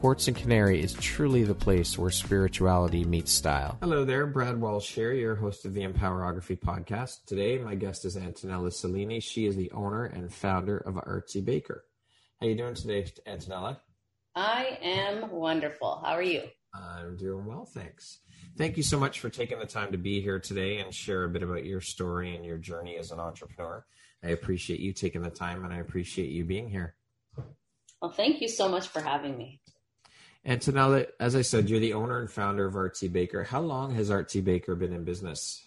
Quartz and Canary is truly the place where spirituality meets style. Hello there, Brad Walsh here, your host of the Empowerography podcast. Today, my guest is Antonella Cellini. She is the owner and founder of Artsy Baker. How are you doing today, Antonella? I am wonderful. How are you? I'm doing well, thanks. Thank you so much for taking the time to be here today and share a bit about your story and your journey as an entrepreneur. I appreciate you taking the time and I appreciate you being here. Well, thank you so much for having me. And so now that, as I said, you're the owner and founder of Artsy Baker. How long has Artsy Baker been in business?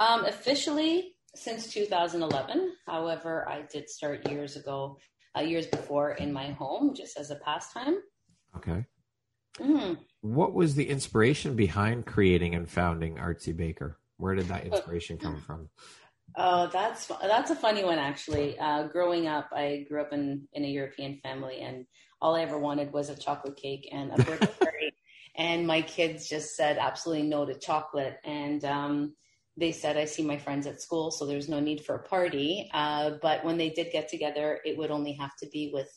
Um, officially since 2011. However, I did start years ago, uh, years before in my home, just as a pastime. Okay. Mm-hmm. What was the inspiration behind creating and founding Artsy Baker? Where did that inspiration come from? Oh, that's that's a funny one actually. Uh, growing up, I grew up in in a European family, and all I ever wanted was a chocolate cake and a birthday party. and my kids just said absolutely no to chocolate. And um, they said, I see my friends at school, so there's no need for a party. Uh, but when they did get together, it would only have to be with,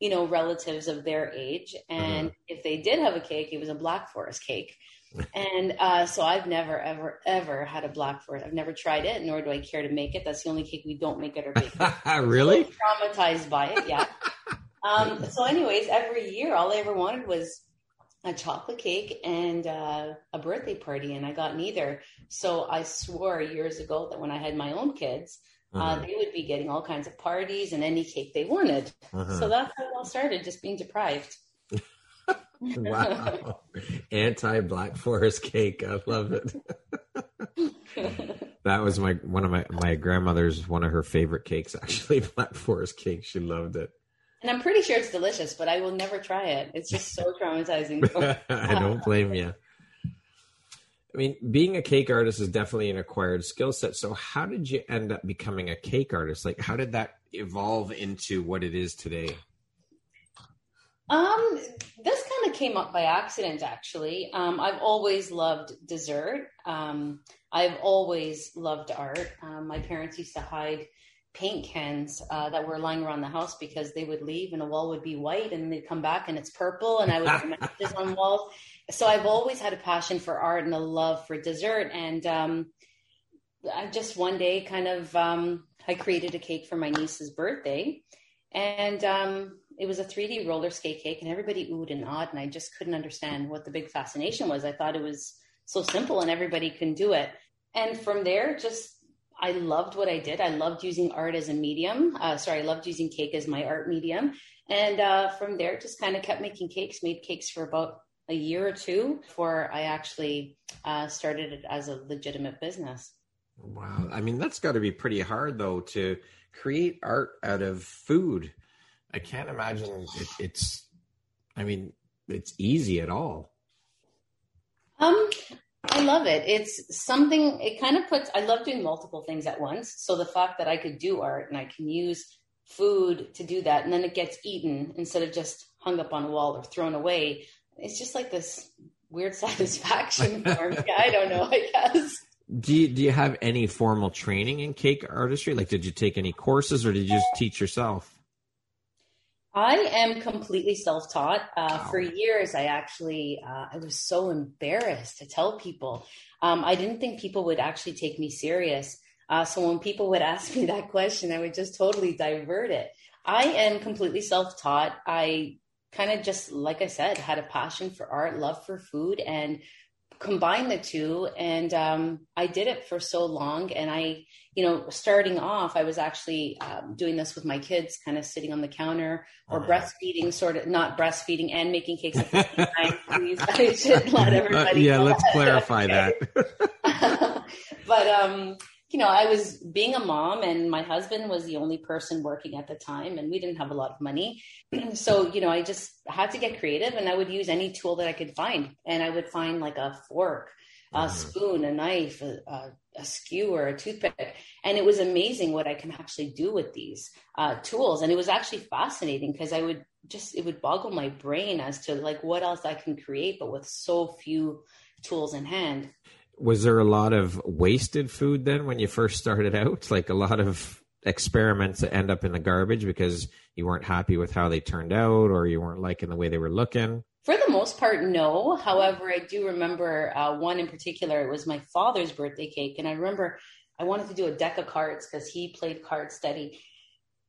you know, relatives of their age. And uh-huh. if they did have a cake, it was a Black Forest cake. and uh, so I've never, ever, ever had a Black Forest. I've never tried it, nor do I care to make it. That's the only cake we don't make at our bakery. really? So traumatized by it, yeah. Um, so, anyways, every year, all I ever wanted was a chocolate cake and uh, a birthday party, and I got neither. So I swore years ago that when I had my own kids, uh, uh-huh. uh, they would be getting all kinds of parties and any cake they wanted. Uh-huh. So that's how it all started, just being deprived. wow, anti Black Forest cake. I love it. that was my one of my my grandmother's one of her favorite cakes. Actually, Black Forest cake. She loved it. And I'm pretty sure it's delicious, but I will never try it. It's just so traumatizing. I don't blame you. I mean, being a cake artist is definitely an acquired skill set. So, how did you end up becoming a cake artist? Like, how did that evolve into what it is today? Um, this kind of came up by accident, actually. Um, I've always loved dessert. Um, I've always loved art. Um, my parents used to hide paint cans uh, that were lying around the house because they would leave and the wall would be white and they'd come back and it's purple and I would have matches on walls. So I've always had a passion for art and a love for dessert. And um, I just one day kind of um, I created a cake for my niece's birthday, and um, it was a 3D roller skate cake, and everybody oohed and awed, and I just couldn't understand what the big fascination was. I thought it was so simple and everybody can do it. And from there, just I loved what I did. I loved using art as a medium. Uh, sorry, I loved using cake as my art medium. And uh, from there, just kind of kept making cakes, made cakes for about a year or two before I actually uh, started it as a legitimate business. Wow. I mean, that's got to be pretty hard, though, to create art out of food. I can't imagine it, it's, I mean, it's easy at all. Um, I love it. It's something, it kind of puts, I love doing multiple things at once. So the fact that I could do art and I can use food to do that and then it gets eaten instead of just hung up on a wall or thrown away, it's just like this weird satisfaction for me. I don't know, I guess. Do you, do you have any formal training in cake artistry? Like, did you take any courses or did you just teach yourself? I am completely self-taught. Uh, wow. For years, I actually uh, I was so embarrassed to tell people. Um, I didn't think people would actually take me serious. Uh, so when people would ask me that question, I would just totally divert it. I am completely self-taught. I kind of just, like I said, had a passion for art, love for food, and combine the two and um, i did it for so long and i you know starting off i was actually um, doing this with my kids kind of sitting on the counter or uh-huh. breastfeeding sort of not breastfeeding and making cakes at the same time please i should let uh, everybody uh, yeah let's that. clarify that but um you know, I was being a mom and my husband was the only person working at the time and we didn't have a lot of money. so, you know, I just had to get creative and I would use any tool that I could find. And I would find like a fork, a mm-hmm. spoon, a knife, a, a, a, skewer, a toothpick. And it was amazing what I can actually do with these uh, tools. And it was actually fascinating because I would just, it would boggle my brain as to like what else I can create, but with so few tools in hand was there a lot of wasted food then when you first started out? Like a lot of experiments that end up in the garbage because you weren't happy with how they turned out or you weren't liking the way they were looking? For the most part, no. However, I do remember uh, one in particular. It was my father's birthday cake. And I remember I wanted to do a deck of cards because he played cards steady.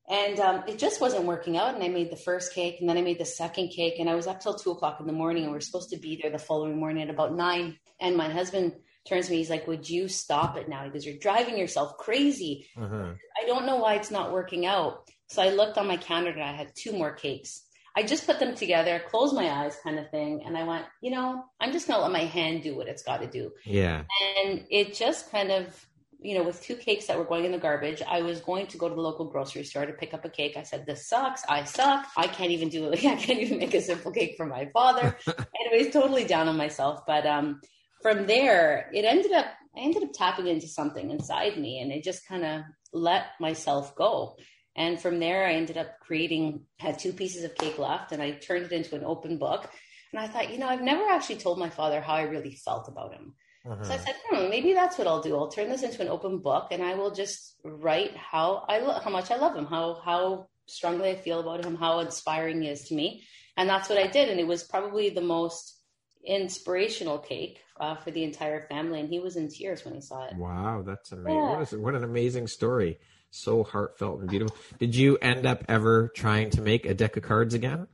And um, it just wasn't working out. And I made the first cake and then I made the second cake. And I was up till two o'clock in the morning and we are supposed to be there the following morning at about nine. And my husband turns to me, he's like, Would you stop it now? Because you're driving yourself crazy. Uh-huh. I don't know why it's not working out. So I looked on my calendar and I had two more cakes. I just put them together, closed my eyes, kind of thing. And I went, you know, I'm just going to let my hand do what it's got to do. Yeah. And it just kind of, you know, with two cakes that were going in the garbage, I was going to go to the local grocery store to pick up a cake. I said, This sucks. I suck. I can't even do it. I can't even make a simple cake for my father. Anyways, totally down on myself. But um, from there, it ended up, I ended up tapping into something inside me and it just kind of let myself go. And from there, I ended up creating, had two pieces of cake left and I turned it into an open book. And I thought, you know, I've never actually told my father how I really felt about him. Uh-huh. So I said, hmm, maybe that's what I'll do. I'll turn this into an open book and I will just write how I lo- how much I love him, how how strongly I feel about him, how inspiring he is to me. And that's what I did. And it was probably the most inspirational cake uh, for the entire family, and he was in tears when he saw it. Wow, that's amazing! Yeah. What, is, what an amazing story! So heartfelt and beautiful. Did you end up ever trying to make a deck of cards again?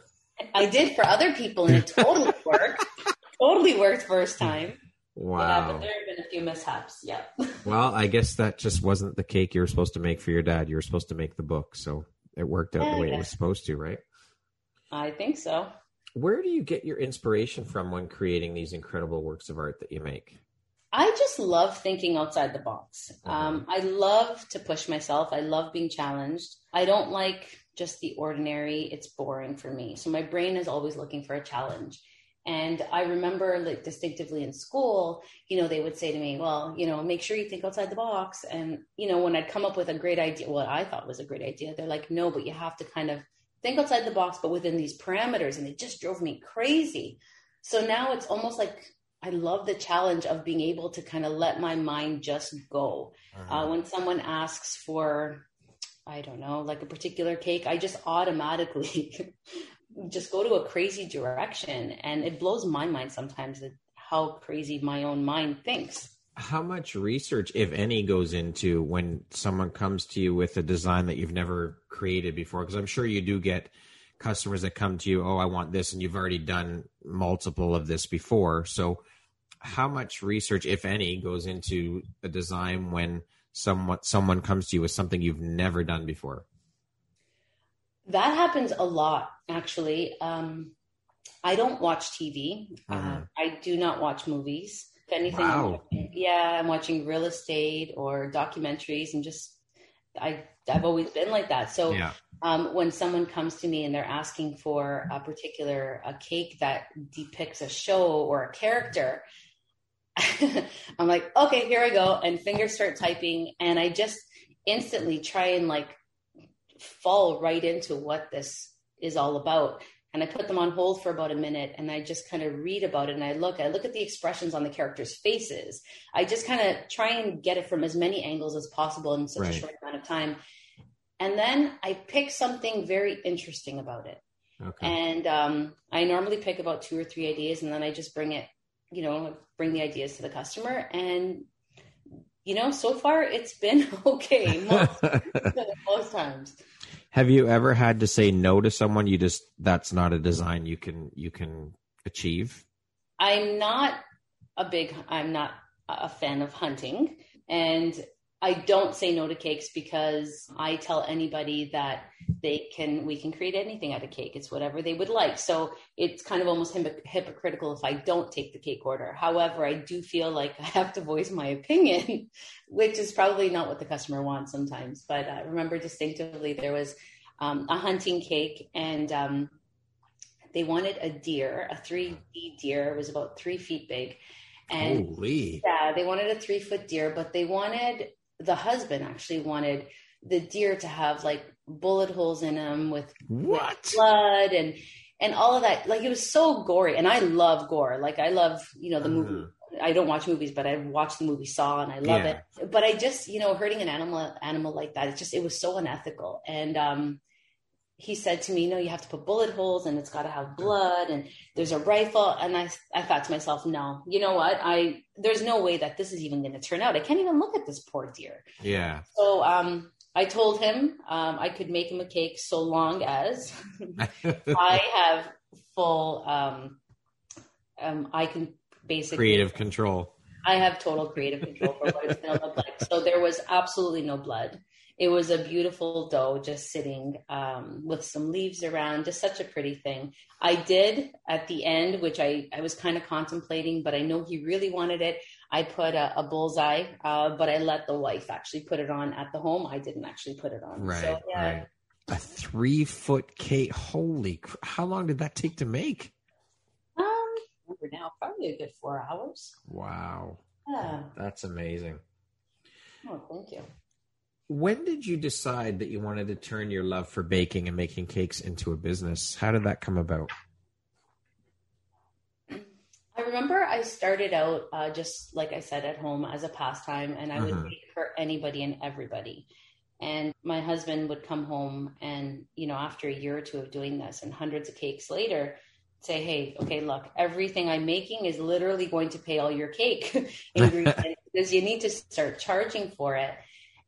I did for other people, and it totally worked. totally worked first time. Wow. Yeah, but there have been a few mishaps. Yeah. well, I guess that just wasn't the cake you were supposed to make for your dad. You were supposed to make the book, so it worked out yeah, the way it was supposed to, right? I think so where do you get your inspiration from when creating these incredible works of art that you make? I just love thinking outside the box. Uh-huh. Um, I love to push myself. I love being challenged. I don't like just the ordinary. It's boring for me. So my brain is always looking for a challenge. And I remember like distinctively in school, you know, they would say to me, well, you know, make sure you think outside the box. And, you know, when I'd come up with a great idea, what I thought was a great idea, they're like, no, but you have to kind of think outside the box, but within these parameters. And it just drove me crazy. So now it's almost like I love the challenge of being able to kind of let my mind just go. Uh-huh. Uh, when someone asks for, I don't know, like a particular cake, I just automatically just go to a crazy direction. And it blows my mind sometimes how crazy my own mind thinks how much research, if any, goes into when someone comes to you with a design that you've never created before? Because I'm sure you do get customers that come to you, oh, I want this, and you've already done multiple of this before. So, how much research, if any, goes into a design when someone someone comes to you with something you've never done before? That happens a lot, actually. Um, I don't watch TV. Uh, mm-hmm. I do not watch movies anything, wow. I'm yeah, I'm watching real estate or documentaries, and just I I've always been like that. So yeah. um, when someone comes to me and they're asking for a particular a cake that depicts a show or a character, I'm like, okay, here I go, and fingers start typing, and I just instantly try and like fall right into what this is all about and I put them on hold for about a minute and I just kind of read about it and I look, I look at the expressions on the characters' faces. I just kind of try and get it from as many angles as possible in such right. a short amount of time. And then I pick something very interesting about it. Okay. And um, I normally pick about two or three ideas and then I just bring it, you know, bring the ideas to the customer. And, you know, so far it's been okay most, most times. Have you ever had to say no to someone you just that's not a design you can you can achieve? I'm not a big, I'm not a fan of hunting. And I don't say no to cakes because I tell anybody that they can, we can create anything out of cake. It's whatever they would like. So it's kind of almost hypocritical if I don't take the cake order. However, I do feel like I have to voice my opinion, which is probably not what the customer wants sometimes. But I remember distinctively there was um, a hunting cake and um, they wanted a deer, a 3D deer. It was about three feet big. And Holy. yeah, they wanted a three foot deer, but they wanted the husband actually wanted the deer to have like bullet holes in them with what blood and and all of that. Like it was so gory, and I love gore. Like I love you know the movie. Uh-huh. I don't watch movies, but I watched the movie Saw, and I love Yeah. it. But I just you know hurting an animal animal like that, it just it was so unethical. And um, he said to me, "No, you have to put bullet holes, and it's got to have blood, and there's a rifle." And I I thought to myself, "No, you know what? I there's no way that this is even going to turn out. I can't even look at this poor deer." Yeah. So um, I told him um, I could make him a cake so long as I have full. Um, um, I can basically Creative control. I have total creative control for what it's going to look like. So there was absolutely no blood. It was a beautiful doe just sitting um, with some leaves around, just such a pretty thing. I did at the end, which I, I was kind of contemplating, but I know he really wanted it. I put a, a bullseye, uh, but I let the wife actually put it on at the home. I didn't actually put it on. Right. So, yeah, Right. A three foot cake. Holy! cr- How long did that take to make? Um, remember now, probably a good four hours. Wow. Yeah. That's amazing. Oh, thank you. When did you decide that you wanted to turn your love for baking and making cakes into a business? How did that come about? I remember I started out uh, just like I said at home as a pastime, and I would Mhm. bake for anybody and everybody. And my husband would come home, and you know, after a year or two of doing this, and hundreds of cakes later, say, "Hey, okay, look, everything I'm making is literally going to pay all your cake ingredients because you need to start charging for it."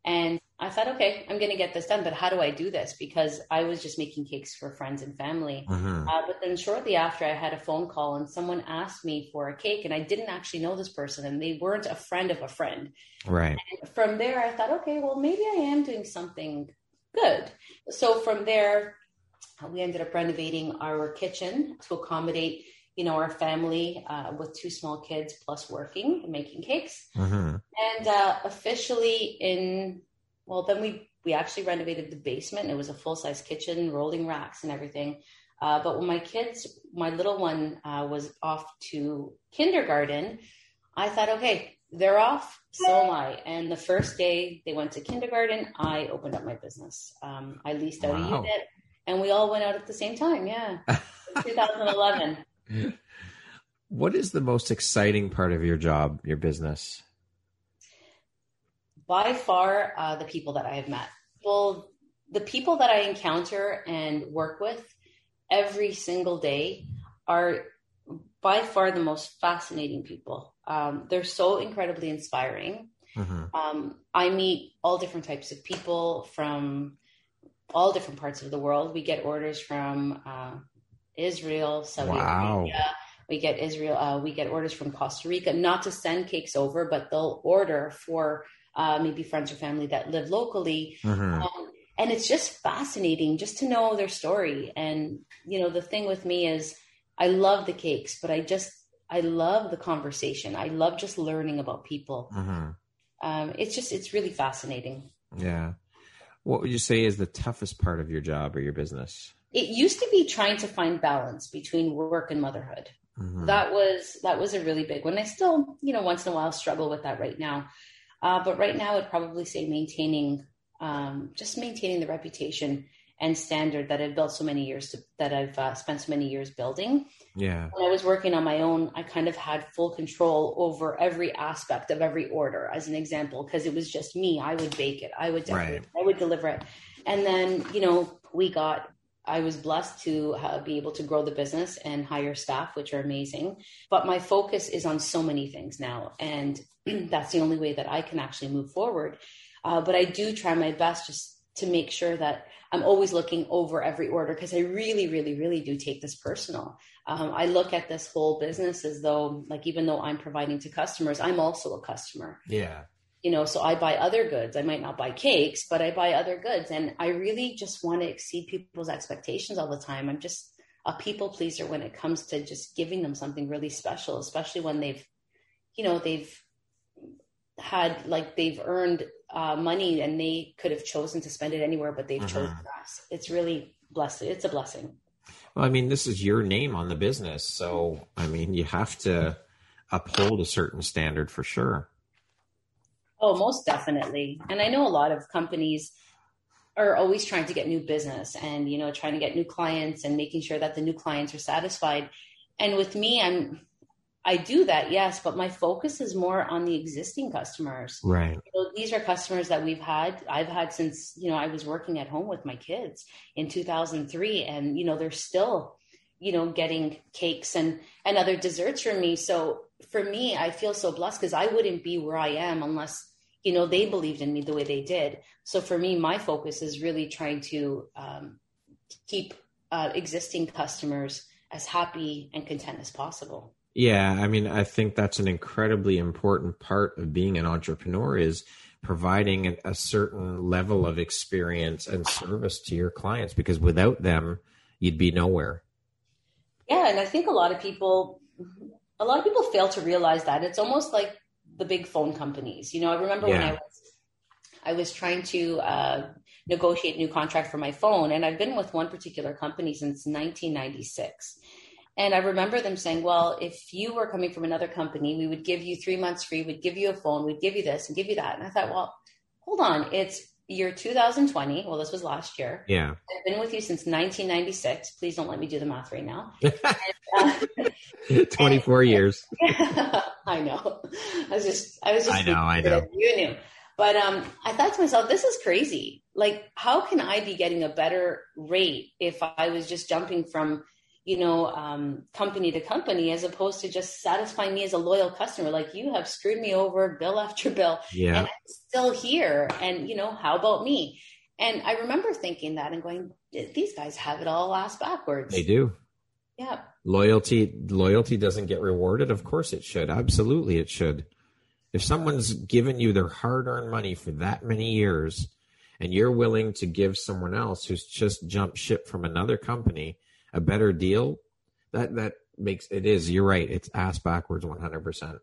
And I thought, okay, I'm going to get this done, but how do I do this? Because I was just making cakes for friends and family. Mhm. Uh, but then shortly after, I had a phone call and someone asked me for a cake, and I didn't actually know this person, and they weren't a friend of a friend. Right. From there, I thought, okay, well, maybe I am doing something good. So from there, we ended up renovating our kitchen to accommodate, you know, our family uh, with two small kids plus working and making cakes. hmm And uh, officially in, well, then we we actually renovated the basement. It was a full size kitchen, rolling racks, and everything. Uh, but when my kids, my little one uh, was off to kindergarten, I thought, okay, they're off, so am I. And the first day they went to kindergarten, I opened up my business. Um, I leased out a unit, and we all went out at the same time. Yeah, 2011. What is the most exciting part of your job, your business? by far uh, the people that I have met. Well, the people that I encounter and work with every single day are by far the most fascinating people. Um, they're so incredibly inspiring. hmm Um, I meet all different types of people from all different parts of the world. We get orders from uh, Israel, Saudi Wow. Arabia. We get Israel. Uh, we get orders from Costa Rica. Not to send cakes over, but they'll order for uh, maybe friends or family that live locally. hmm Um, and it's just fascinating just to know their story. And you know, the thing with me is, I love the cakes, but I just I love the conversation. I love just learning about people. hmm Um, it's just it's really fascinating. Yeah. What would you say is the toughest part of your job or your business? It used to be trying to find balance between work and motherhood. Mhm. That was that was a really big one. I still, you know, once in a while struggle with that right now. Uh, but right now, I'd probably say maintaining, um, just maintaining the reputation and standard that I've built so many years to, that I've uh, spent so many years building. yeah. When I was working on my own, I kind of had full control over every aspect of every order. As an example, because it was just me, I would bake it, I would decorate, Right. I would deliver it, and then you know we got. I was blessed to be able to grow the business and hire staff, which are amazing. But my focus is on so many things now, and that's the only way that I can actually move forward. Uh, but I do try my best just to make sure that I'm always looking over every order because I really, really, really do take this personal. Um, I look at this whole business as though, like, even though I'm providing to customers, I'm also a customer. Yeah. You know, so I buy other goods. I might not buy cakes, but I buy other goods. And I really just want to exceed people's expectations all the time. I'm just a people pleaser when it comes to just giving them something really special, especially when they've, you know, they've had like they've earned uh, money and they could have chosen to spend it anywhere, but they've mm-hmm. chosen us. It's really blessed. It's a blessing. Well, I mean, this is your name on the business, so I mean, you have to uphold a certain standard for sure. Oh, most definitely. And I know a lot of companies are always trying to get new business and you know trying to get new clients and making sure that the new clients are satisfied. And with me, I'm I do that, yes, but my focus is more on the existing customers. Right. So these are customers that we've had, I've had since, you know, I was working at home with my kids in 2003 and, you know, they're still, you know, getting cakes and, and other desserts from me. So for me, I feel so blessed because I wouldn't be where I am unless, you know, they believed in me the way they did. So for me, my focus is really trying to um, keep uh, existing customers as happy and content as possible. Yeah, I mean, I think that's an incredibly important part of being an entrepreneur is providing a certain level of experience and service to your clients because without them, you'd be nowhere. Yeah, and I think a lot of people a lot of people fail to realize that. It's almost like the big phone companies. You know, I remember yeah. when I was I was trying to uh, negotiate a new contract for my phone, and I've been with one particular company since 1996. And I remember them saying, well, if you were coming from another company, we would give you three months free, we'd give you a phone, we'd give you this and give you that. And I thought, well, hold on, it's year 2020. Well, this was last year. Yeah. I've been with you since 1996. Please don't let me do the math right now. and, uh, 24 and, years. I know. I was just, I was just, I know, I know. You knew. But um, I thought to myself, this is crazy. Like, how can I be getting a better rate if I was just jumping from you know, um, company to company as opposed to just satisfying me as a loyal customer. Like you have screwed me over bill after bill yeah. and I'm still here. And, you know, how about me? And I remember thinking that and going, these guys have it all ass backwards. They do. Yeah. Loyalty, loyalty doesn't get rewarded. Of course it should. Absolutely it should. If someone's given you their hard earned money for that many years and you're willing to give someone else who's just jumped ship from another company a better deal, that that makes it is. You're right. It's ass backwards, one hundred percent.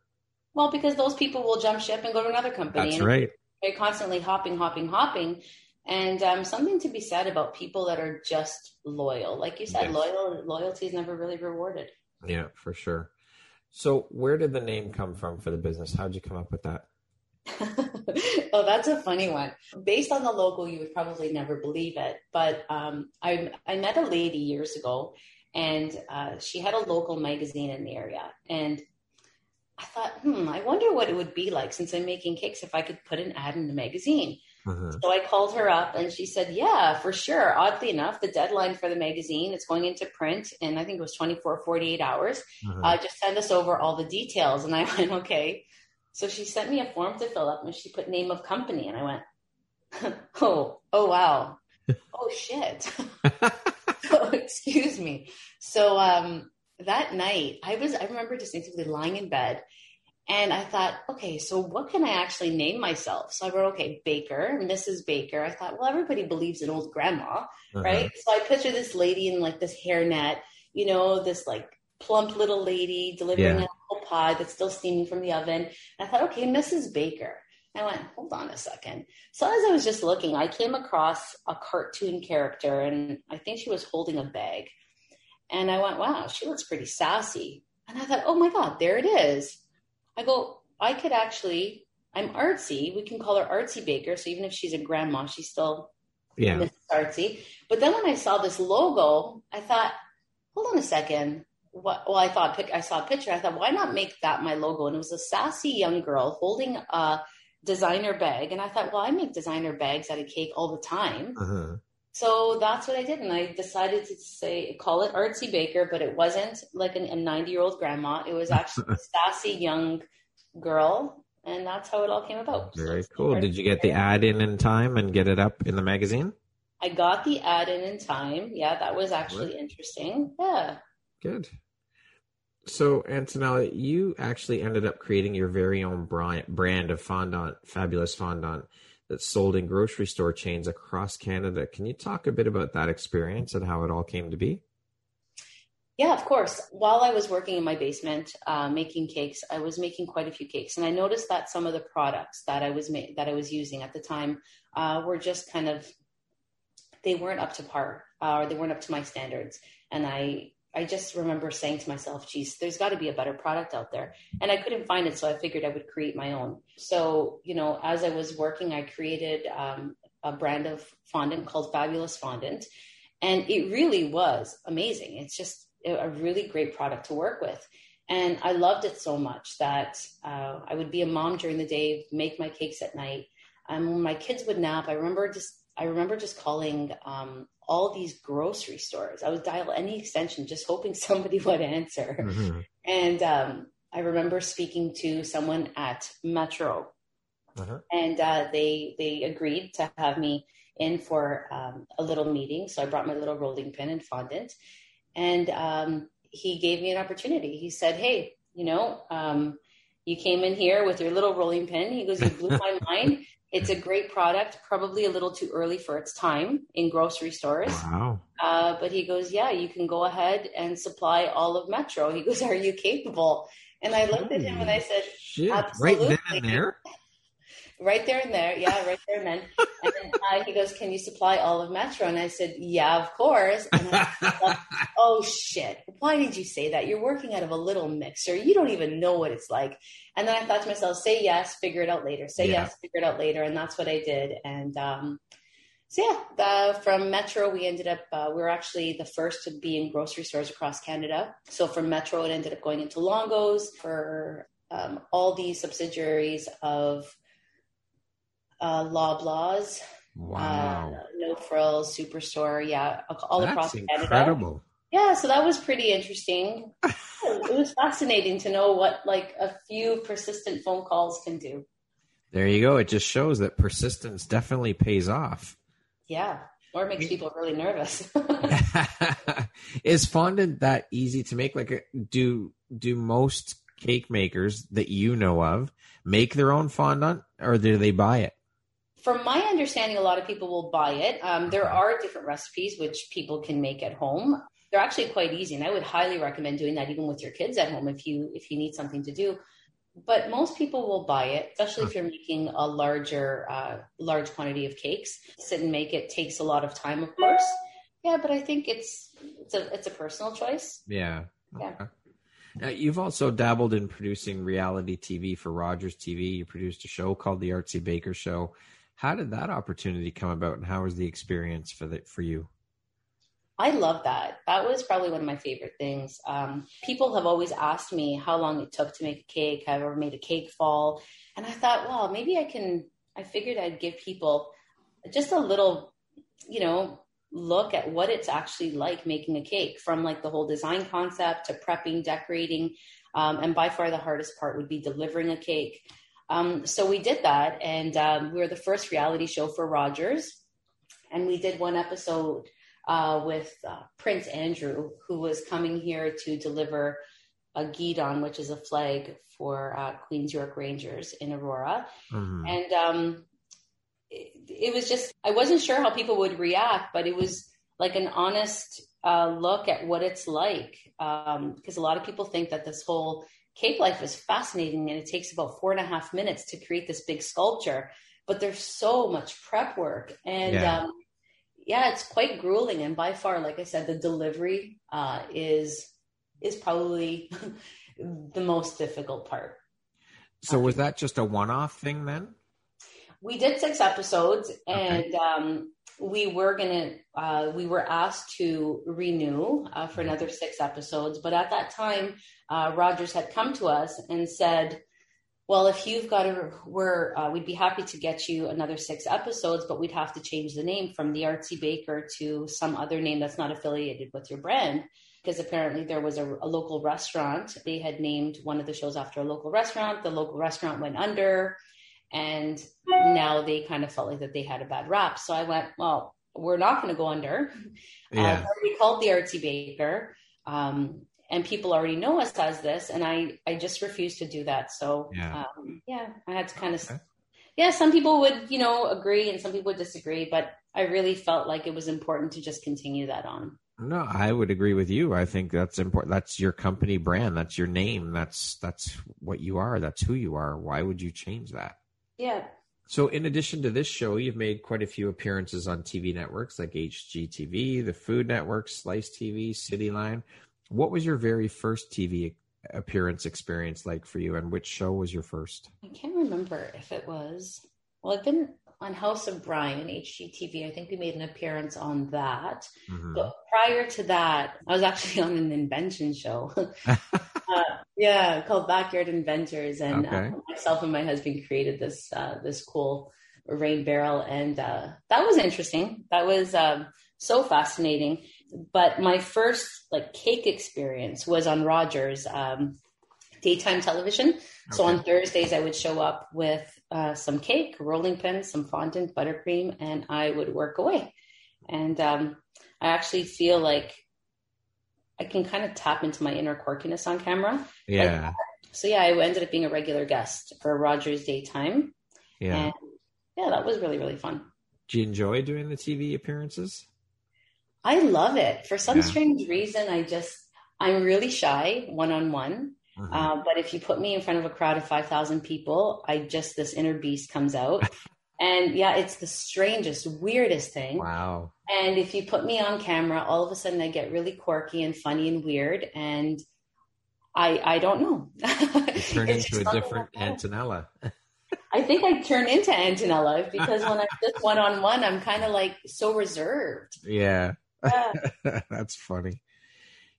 Well, because those people will jump ship and go to another company. That's right. They're constantly hopping, hopping, hopping. And um, something to be said about people that are just loyal. Like you said, yes. loyal loyalty is never really rewarded. Yeah, for sure. So, where did the name come from for the business? How did you come up with that? oh, that's a funny one. Based on the logo, you would probably never believe it. But um, I, I met a lady years ago, and uh, she had a local magazine in the area. And I thought, hmm, I wonder what it would be like since I'm making cakes if I could put an ad in the magazine. Uh-huh. So I called her up and she said, Yeah, for sure. Oddly enough, the deadline for the magazine, it's going into print and I think it was 24, 48 hours. Uh-huh. Uh, just send us over all the details. And I went, Okay. So she sent me a form to fill up and she put name of company and I went, oh, oh wow. oh shit. oh, excuse me. So um, that night I was, I remember distinctly lying in bed and I thought, okay, so what can I actually name myself? So I wrote, okay, Baker, Mrs. Baker. I thought, well, everybody believes in old grandma, uh-huh. right? So I picture this lady in like this hairnet, you know, this like plump little lady delivering yeah pie that's still steaming from the oven. And I thought, okay, Mrs. Baker. I went, hold on a second. So as I was just looking, I came across a cartoon character and I think she was holding a bag. And I went, wow, she looks pretty sassy. And I thought, oh my God, there it is. I go, I could actually, I'm artsy. We can call her Artsy Baker. So even if she's a grandma, she's still yeah. Mrs. Artsy. But then when I saw this logo, I thought, hold on a second what, well, I thought, I saw a picture. I thought, why not make that my logo? And it was a sassy young girl holding a designer bag. And I thought, well, I make designer bags out of cake all the time. Uh-huh. So that's what I did. And I decided to say, call it Artsy Baker, but it wasn't like an, a 90 year old grandma. It was actually a sassy young girl. and that's how it all came about. Very so cool. Did you get the ad in in time and get it up in the magazine? I got the ad in in time. Yeah, that was actually interesting. Yeah. Good. So, Antonella, you actually ended up creating your very own brand of fondant, fabulous fondant, that's sold in grocery store chains across Canada. Can you talk a bit about that experience and how it all came to be? Yeah, of course. While I was working in my basement uh, making cakes, I was making quite a few cakes, and I noticed that some of the products that I was ma- that I was using at the time uh, were just kind of they weren't up to par uh, or they weren't up to my standards. And I I just remember saying to myself, geez, there's got to be a better product out there. And I couldn't find it. So I figured I would create my own. So, you know, as I was working, I created um, a brand of fondant called Fabulous Fondant. And it really was amazing. It's just a really great product to work with. And I loved it so much that uh, I would be a mom during the day, make my cakes at night. And when my kids would nap, I remember just I remember just calling um, all these grocery stores. I would dial any extension, just hoping somebody would answer. Mm-hmm. And um, I remember speaking to someone at Metro, uh-huh. and uh, they they agreed to have me in for um, a little meeting. So I brought my little rolling pin and fondant, and um, he gave me an opportunity. He said, "Hey, you know." Um, you came in here with your little rolling pin. He goes, You blew my mind. It's a great product, probably a little too early for its time in grocery stores. Wow. Uh, but he goes, Yeah, you can go ahead and supply all of Metro. He goes, Are you capable? And I looked at him and I said, Shit, Absolutely. Right then and there? right there and there. Yeah, right there and then. And then uh, he goes, "Can you supply all of Metro?" And I said, "Yeah, of course." Thought, oh shit! Why did you say that? You're working out of a little mixer. You don't even know what it's like. And then I thought to myself, "Say yes, figure it out later. Say yeah. yes, figure it out later." And that's what I did. And um, so yeah, the, from Metro, we ended up uh, we were actually the first to be in grocery stores across Canada. So from Metro, it ended up going into Longo's for um, all these subsidiaries of uh, Loblaws. Wow. Uh, no Frills, Superstore. Yeah, all That's across Canada. incredible. Yeah, so that was pretty interesting. it was fascinating to know what like a few persistent phone calls can do. There you go. It just shows that persistence definitely pays off. Yeah. Or it makes people really nervous. Is fondant that easy to make? Like, do do most cake makers that you know of make their own fondant, or do they buy it? From my understanding, a lot of people will buy it. Um, there are different recipes which people can make at home. They're actually quite easy, and I would highly recommend doing that even with your kids at home if you if you need something to do. But most people will buy it, especially if you're making a larger uh, large quantity of cakes. Sit and make it takes a lot of time, of course. Yeah, but I think it's it's a it's a personal choice. Yeah. Yeah. Now, you've also dabbled in producing reality TV for Rogers TV. You produced a show called The Artsy Baker Show. How did that opportunity come about, and how was the experience for the, for you? I love that. That was probably one of my favorite things. Um, people have always asked me how long it took to make a cake. Have I ever made a cake fall? And I thought, well, maybe I can. I figured I'd give people just a little, you know, look at what it's actually like making a cake from like the whole design concept to prepping, decorating. Um, and by far the hardest part would be delivering a cake. Um, so we did that, and um, we were the first reality show for Rogers, and we did one episode uh, with uh, Prince Andrew, who was coming here to deliver a guidon, which is a flag for uh, Queen's York Rangers in Aurora, mm-hmm. and um, it, it, was just I wasn't sure how people would react, but it was like an honest uh, look at what it's like because um, a lot of people think that this whole Cake Life is fascinating and it takes about four and a half minutes to create this big sculpture, but there's so much prep work. And yeah, um, yeah it's quite grueling. And by far, like I said, the delivery uh, is is probably the most difficult part. So was that just a one off thing then? We did six episodes and okay. um, we were gonna uh, we were asked to renew uh, for another six episodes but at that time uh, rogers had come to us and said well, if you've got a, we're, uh, we'd be happy to get you another six episodes, but we'd have to change the name from the Artsy Baker to some other name that's not affiliated with your brand. Because apparently there was a, a local restaurant. They had named one of the shows after a local restaurant. The local restaurant went under and now they kind of felt like that they had a bad rap. So I went, well, we're not going to go under. Yeah. Uh, we called the Artsy Baker. Um, and people already know us as this and i i just refused to do that so Yeah. um, yeah i had to kind of Okay. yeah some people would you know agree and some people would disagree but i really felt like it was important to just continue that on No, I would agree with you. I think that's important. That's your company brand. That's your name. That's that's what you are. That's who you are. Why would you change that? Yeah So, in addition to this show, you've made quite a few appearances on TV networks like HGTV, the Food Network, Slice TV, Cityline. What was your very first TV appearance experience like for you, and which show was your first? i can't remember if it was well i've been on House of Bryan hgtv i think we made an appearance on that Mhm. But prior to that, I was actually on an invention show. uh, yeah, called Backyard Inventors, and Okay. uh, myself and my husband created this uh, this cool rain barrel, and uh, that was interesting. That was um, so fascinating. But my first like cake experience was on Rogers um, daytime television. So on Thursdays, I would show up with uh, some cake, rolling pins, some fondant, buttercream, and I would work away. And um, I actually feel like I can kind of tap into my inner quirkiness on camera. yeah, So yeah, I ended up being a regular guest for Rogers Daytime, yeah. and yeah, that was really really fun. Do you enjoy doing the TV appearances? I love it for some Yeah. strange reason. I just I'm really shy one on one. But if you put me in front of a crowd of 5,000 people, I just, this inner beast comes out. and yeah, it's the strangest, weirdest thing. wow. And if you put me on camera, all of a sudden I get really quirky and funny and weird. And I, I don't know. You turn into a different. Antonella. I think I turn into Antonella because when I'm just one on one, I'm kind of like so reserved. yeah. Yeah. That's funny.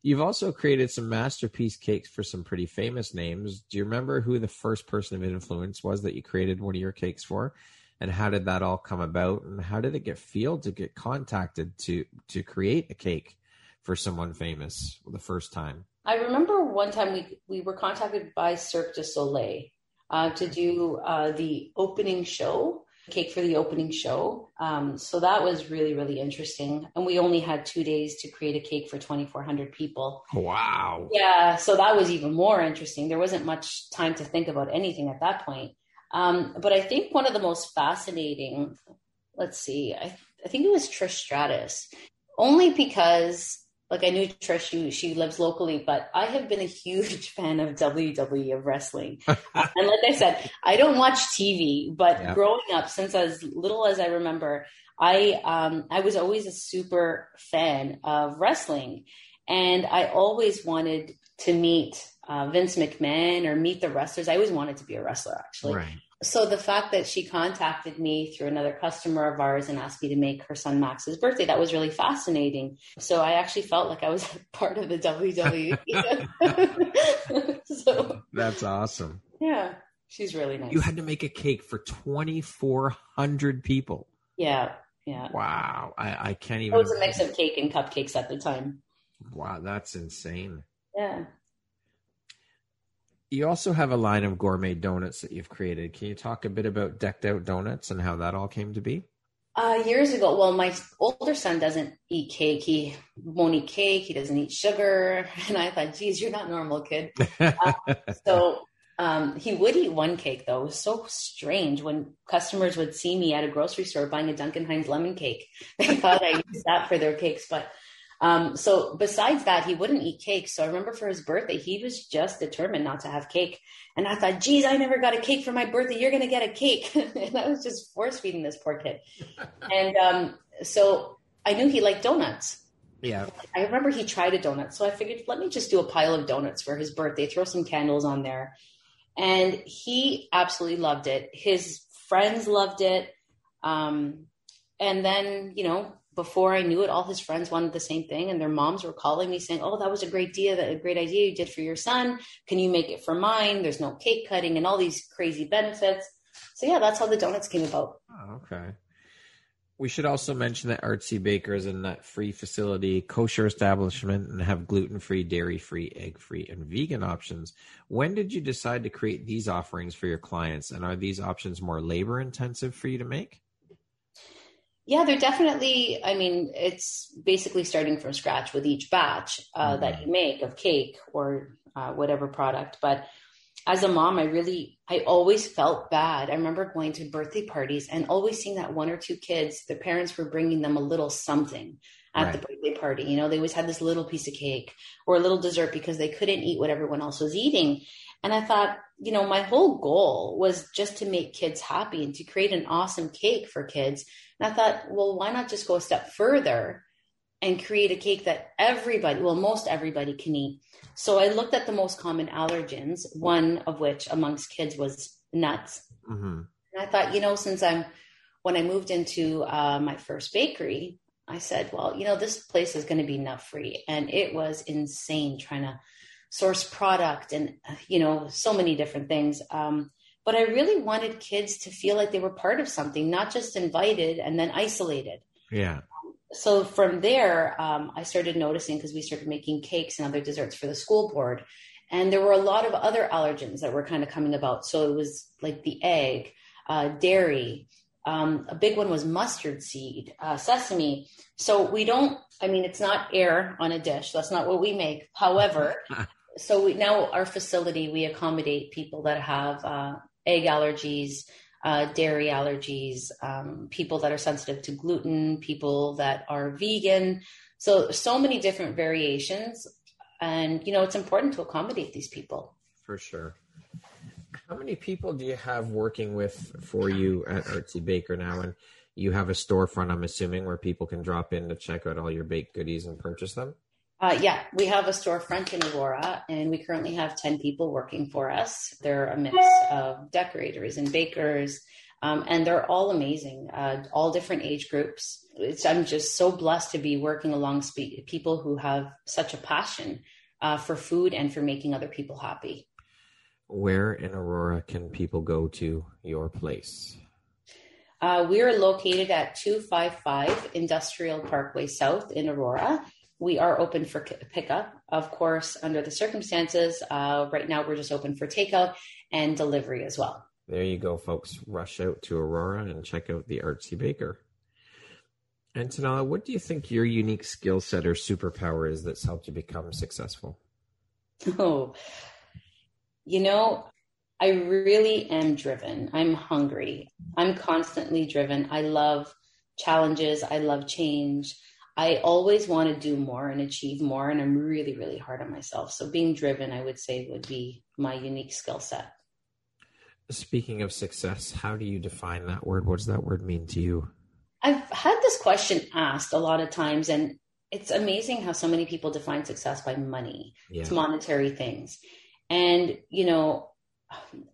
You've also created some masterpiece cakes for some pretty famous names. Do you remember who the first person of influence was that you created one of your cakes for? And how did that all come about? And how did it get feel to get contacted to to create a cake for someone famous the first time? I remember one time we we were contacted by Cirque du Soleil uh, to do uh, the opening show, cake for the opening show. Um, so that was really really interesting, and we only had two days to create a cake for twenty four hundred people. Wow. Yeah, so that was even more interesting. There wasn't much time to think about anything at that point. Um, but I think one of the most fascinating, let's see, I, I think it was Trish Stratus, only because like I knew Trish, she, she lives locally, but I have been a huge fan of WWE of wrestling. and like I said, I don't watch TV, but Yeah. growing up, since as little as I remember, I um, I was always a super fan of wrestling, and I always wanted to meet uh, Vince McMahon or meet the wrestlers. I always wanted to be a wrestler, actually. Right. So the fact that she contacted me through another customer of ours and asked me to make her son Max's birthday, that was really fascinating. So I actually felt like I was part of the WWE. so That's awesome. yeah, she's really nice. You had to make a cake for 2,400 people. yeah, yeah. Wow. I, I can't even. It was a mix of cake and cupcakes at the time. Wow, that's insane. Yeah. You also have a line of gourmet donuts that you've created. Can you talk a bit about decked out donuts and how that all came to be? Uh, years ago, well, my older son doesn't eat cake. He won't eat cake. He doesn't eat sugar. And I thought, geez, you're not normal, kid. So um, he would eat one cake, though. It was so strange when customers would see me at a grocery store buying a Duncan Hines lemon cake. They thought I used that for their cakes. But um, so besides that, he wouldn't eat cake. So I remember for his birthday, he was just determined not to have cake. And I thought, geez, I never got a cake for my birthday. You're going to get a cake. and I was just force feeding this poor kid. and um, so I knew he liked donuts. yeah. I remember he tried a donut. So I figured, let me just do a pile of donuts for his birthday, throw some candles on there. And he absolutely loved it. His friends loved it. Um, and then, you know, before I knew it, all his friends wanted the same thing, and their moms were calling me saying, "Oh, that was a great idea. That a great idea you did for your son. Can you make it for mine? There's no cake cutting and all these crazy benefits." So yeah, that's how the donuts came about. Oh, okay. We should also mention that Artsy Baker is a nut-free facility, kosher establishment, and have gluten-free, dairy-free, egg-free, and vegan options. When did you decide to create these offerings for your clients, and are these options more labor-intensive for you to make? Yeah, they're definitely. I mean, it's basically starting from scratch with each batch uh, mm-hmm. that you make of cake or uh, whatever product. But as a mom, I really, I always felt bad. I remember going to birthday parties and always seeing that one or two kids, the parents were bringing them a little something at right. the birthday party. You know, they always had this little piece of cake or a little dessert because they couldn't eat what everyone else was eating. And I thought, you know, my whole goal was just to make kids happy and to create an awesome cake for kids. And I thought, well, why not just go a step further and create a cake that everybody, well, most everybody can eat. So I looked at the most common allergens, one of which amongst kids was nuts. Mm-hmm. And I thought, you know, since I'm, when I moved into uh, my first bakery, I said, well, you know, this place is going to be nut free. And it was insane trying to source product and, you know, so many different things. Um, but I really wanted kids to feel like they were part of something, not just invited and then isolated. Yeah so from there, um, I started noticing because we started making cakes and other desserts for the school board. And there were a lot of other allergens that were kind of coming about. So it was like the egg, uh, dairy. Um, a big one was mustard seed, uh, sesame. So we don't, I mean, it's not air on a dish. That's not what we make. However, so we, now our facility, we accommodate people that have uh, egg allergies, uh, dairy allergies, um, people that are sensitive to gluten, people that are vegan. So, so many different variations. And, you know, it's important to accommodate these people. For sure. How many people do you have working with for you at Artsy Baker now? And you have a storefront, I'm assuming, where people can drop in to check out all your baked goodies and purchase them? Uh, yeah, we have a storefront in Aurora, and we currently have 10 people working for us. They're a mix of decorators and bakers, um, and they're all amazing, uh, all different age groups. It's, I'm just so blessed to be working along spe- people who have such a passion uh, for food and for making other people happy. Where in Aurora can people go to your place? Uh, we are located at 255 Industrial Parkway South in Aurora we are open for pickup, of course, under the circumstances. Uh, right now, we're just open for takeout and delivery as well. There you go, folks. Rush out to Aurora and check out the Artsy Baker. And Antonella, what do you think your unique skill set or superpower is that's helped you become successful? Oh, you know, I really am driven. I'm hungry. I'm constantly driven. I love challenges. I love change. I always want to do more and achieve more, and I'm really, really hard on myself. So being driven, I would say, would be my unique skill set. Speaking of success, how do you define that word? What does that word mean to you? I've had this question asked a lot of times, and it's amazing how so many people define success by money. Yeah. It's monetary things. And, you know,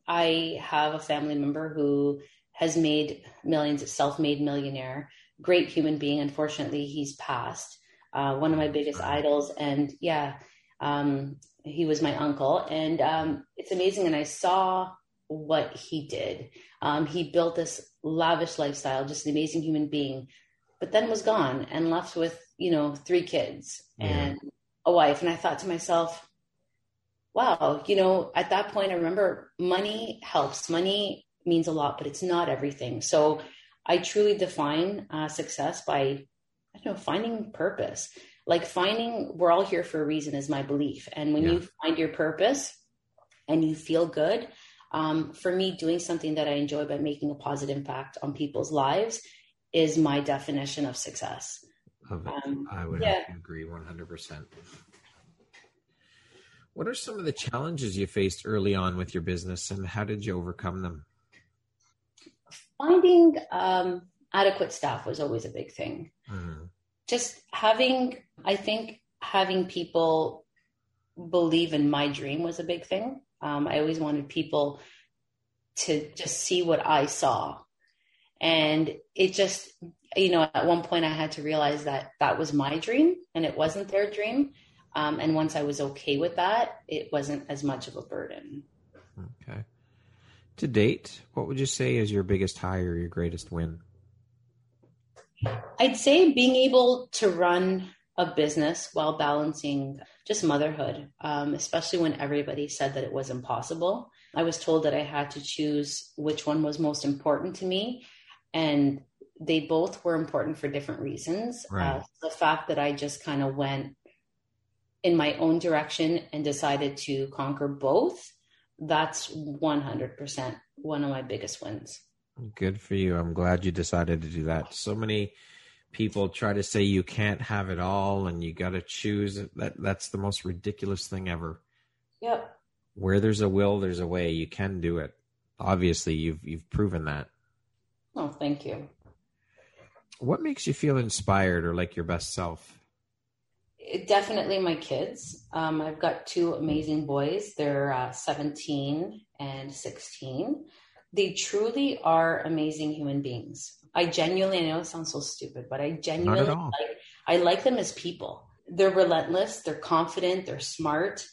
I have a family member who has made millions, self made millionaire great human being. Unfortunately, he's passed. Uh, one of my biggest idols, and yeah, um, he was my uncle, and um, it's amazing. And I saw what he did. Um, he built this lavish lifestyle, just an amazing human being, but then was gone and left with you know three kids yeah. and a wife. And I thought to myself, wow, you know, at that point, I remember money helps. Money means a lot, but it's not everything. So I truly define uh, success by, I don't know, finding purpose. Like finding, we're all here for a reason is my belief. And when yeah. you find your purpose and you feel good, um, for me, doing something that I enjoy by making a positive impact on people's lives is my definition of success. Um, I would yeah. agree 100%. What are some of the challenges you faced early on with your business and how did you overcome them? Finding um, adequate staff was always a big thing. Mm-hmm. Just having, I think, having people believe in my dream was a big thing. Um, I always wanted people to just see what I saw. And it just, you know, at one point I had to realize that that was my dream and it wasn't their dream. Um, and once I was okay with that, it wasn't as much of a burden. Okay. To date, what would you say is your biggest high or your greatest win? I'd say being able to run a business while balancing just motherhood, um, especially when everybody said that it was impossible. I was told that I had to choose which one was most important to me. And they both were important for different reasons. Right. Uh, the fact that I just kind of went in my own direction and decided to conquer both, that's 100% one of my biggest wins. Good for you. I'm glad you decided to do that. So many people try to say you can't have it all and you got to choose that that's the most ridiculous thing ever. Yep. Where there's a will, there's a way. You can do it. Obviously, you've you've proven that. Oh, thank you. What makes you feel inspired or like your best self? It, definitely my kids. Um, I've got two amazing boys. They're uh, 17 and 16. They truly are amazing human beings. I genuinely, I know it sounds so stupid, but I genuinely like, I like them as people. They're relentless. They're confident. They're smart.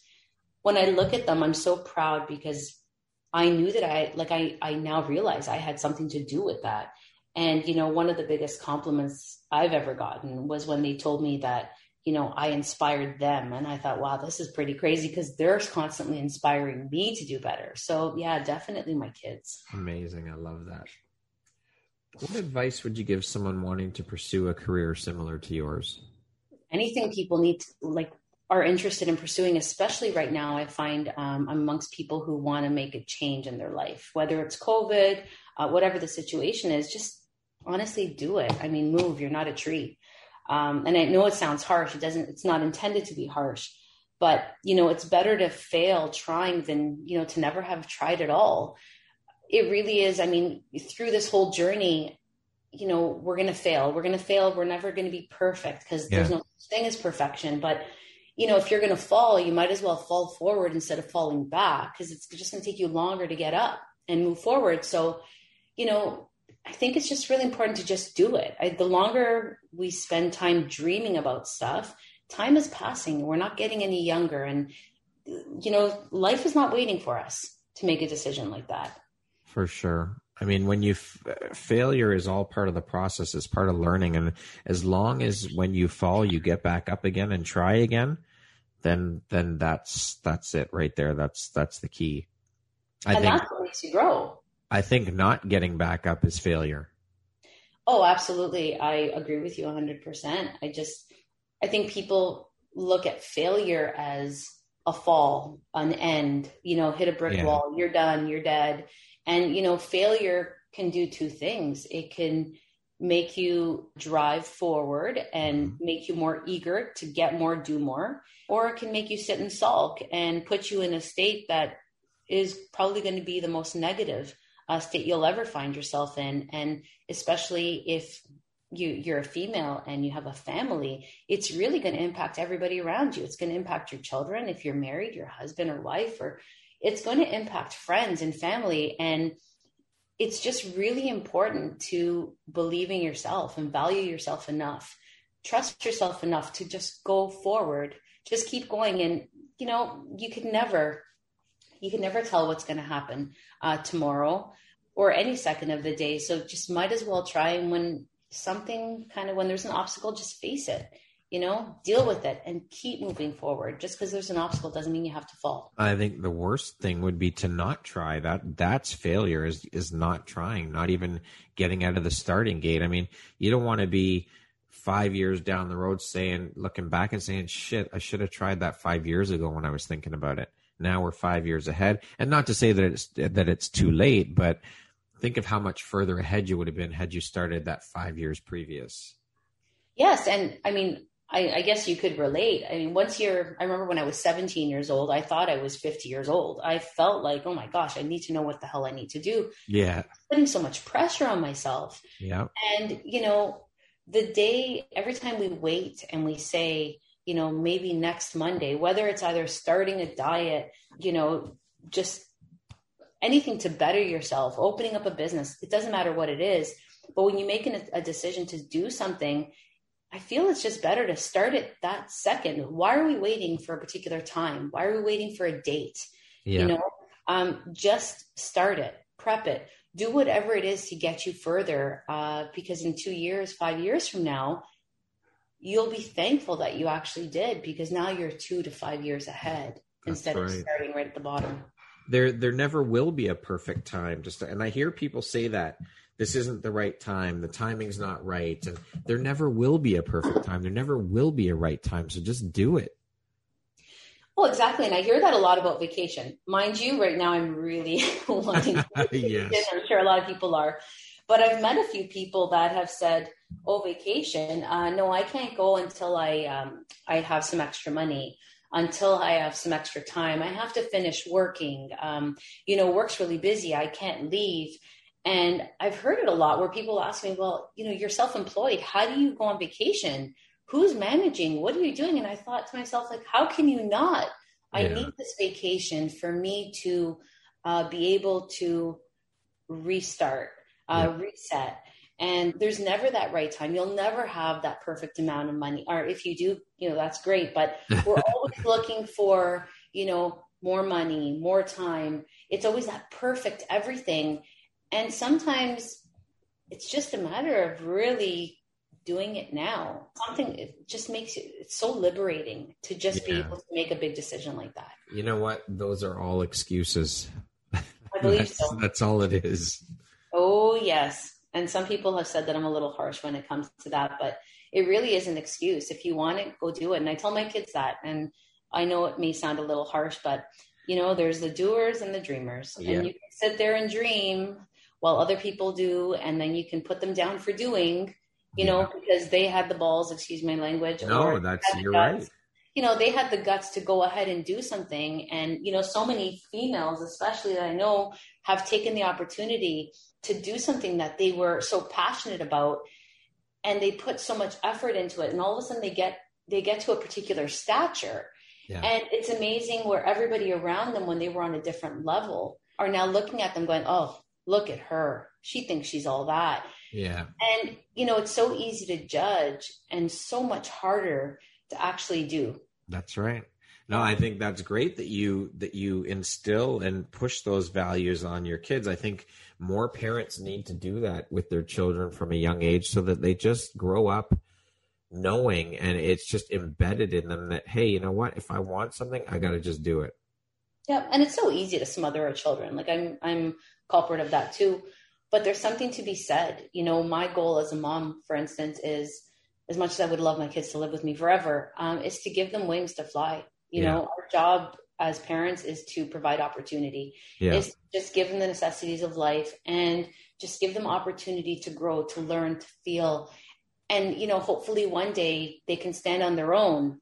When I look at them, I'm so proud because I knew that I, like, I, I now realize I had something to do with that and, you know, one of the biggest compliments I've ever gotten was when they told me that, you know, I inspired them. And I thought, wow, this is pretty crazy because they're constantly inspiring me to do better. So, yeah, definitely my kids. Amazing. I love that. What advice would you give someone wanting to pursue a career similar to yours? Anything people need to, like, are interested in pursuing, especially right now, I find um, amongst people who want to make a change in their life, whether it's COVID, uh, whatever the situation is, just honestly do it. I mean, move. You're not a tree. Um, and I know it sounds harsh. It doesn't. It's not intended to be harsh, but you know, it's better to fail trying than you know to never have tried at all. It really is. I mean, through this whole journey, you know, we're going to fail. We're going to fail. We're never going to be perfect because yeah. there's no such thing as perfection. But you know, if you're going to fall, you might as well fall forward instead of falling back because it's just going to take you longer to get up and move forward. So, you know, I think it's just really important to just do it. I, the longer we spend time dreaming about stuff, time is passing. We're not getting any younger. And, you know, life is not waiting for us to make a decision like that. For sure. I mean, when you f- failure is all part of the process, is part of learning, and as long as when you fall, you get back up again and try again, then then that's that's it right there. That's that's the key. I and think, that's what makes you grow. I think not getting back up is failure. Oh, absolutely. I agree with you 100%. I just, I think people look at failure as a fall, an end, you know, hit a brick yeah. wall, you're done, you're dead. And, you know, failure can do two things. It can make you drive forward and mm-hmm. make you more eager to get more, do more, or it can make you sit and sulk and put you in a state that is probably going to be the most negative uh, state you'll ever find yourself in. And especially if you, you're a female and you have a family, it's really going to impact everybody around you. It's going to impact your children if you're married, your husband or wife, or it's going to impact friends and family. And it's just really important to believe in yourself and value yourself enough, trust yourself enough to just go forward, just keep going. And, you know, you could never you can never tell what's going to happen uh, tomorrow or any second of the day. So just might as well try. And when something kind of, when there's an obstacle, just face it, you know, deal with it and keep moving forward. Just because there's an obstacle doesn't mean you have to fall. I think the worst thing would be to not try that. That's failure is, is not trying, not even getting out of the starting gate. I mean, you don't want to be, five years down the road saying looking back and saying shit i should have tried that five years ago when i was thinking about it now we're five years ahead. And not to say that it's that it's too late, but think of how much further ahead you would have been had you started that five years previous. Yes, and I mean, I, I, guess you could relate. I mean, once you're, I remember when I was 17 years old, I thought I was 50 years old. I felt like, oh my gosh, I need to know what the hell I need to do. Yeah. Putting so much pressure on myself. Yeah. And, you know, the day, every time we wait and we say, you know, maybe next Monday, whether it's either starting a diet, you know, just anything to better yourself, opening up a business, it doesn't matter what it is. But when you make an, a decision to do something, I feel it's just better to start it that second. Why are we waiting for a particular time? Why are we waiting for a date? Yeah. You know, um, just start it, prep it, do whatever it is to get you further. Uh, because in two years, five years from now, you'll be thankful that you actually did because now you're two to five years ahead That's instead right. of starting right at the bottom. There, there never will be a perfect time. Just, and I hear people say that this isn't the right time, the timing's not right, and there never will be a perfect time. There never will be a right time. So just do it. Well, exactly. And I hear that a lot about vacation. Mind you, right now I'm really wanting to yes. I'm sure a lot of people are. But I've met a few people that have said, "Oh, vacation? Uh, no, I can't go until I um, I have some extra money, until I have some extra time. I have to finish working. Um, you know, work's really busy. I can't leave." And I've heard it a lot where people ask me, "Well, you know, you're self-employed. How do you go on vacation? Who's managing? What are you doing?" And I thought to myself, like, how can you not? Yeah. I need this vacation for me to uh, be able to restart uh, yeah. reset. And there's never that right time. You'll never have that perfect amount of money. Or if you do, you know, that's great. But we're always looking for, you know, more money, more time. It's always that perfect everything. And sometimes it's just a matter of really doing it now. Something it just makes it it's so liberating to just yeah. be able to make a big decision like that. You know what? Those are all excuses. I believe that's, so. That's all it is. Oh, yes. And some people have said that I'm a little harsh when it comes to that, but it really is an excuse. If you want it, go do it. And I tell my kids that. And I know it may sound a little harsh, but you know, there's the doers and the dreamers. Yeah. And you can sit there and dream while other people do, and then you can put them down for doing, you yeah. know, because they had the balls, excuse my language. No, that's you're right you know, they had the guts to go ahead and do something. And, you know, so many females, especially that I know, have taken the opportunity to do something that they were so passionate about and they put so much effort into it. And all of a sudden they get, they get to a particular stature. Yeah. And it's amazing where everybody around them, when they were on a different level, are now looking at them going, oh, look at her. She thinks she's all that. Yeah. And, you know, it's so easy to judge and so much harder to actually do. That's right. No, I think that's great that you that you instill and push those values on your kids. I think more parents need to do that with their children from a young age so that they just grow up knowing and it's just embedded in them that hey, you know what? If I want something, I got to just do it. Yeah, and it's so easy to smother our children. Like I'm I'm culprit of that too. But there's something to be said. You know, my goal as a mom, for instance, is as much as I would love my kids to live with me forever, um, is to give them wings to fly. You yeah. know, our job as parents is to provide opportunity, yeah. is just give them the necessities of life and just give them opportunity to grow, to learn, to feel. And, you know, hopefully one day they can stand on their own.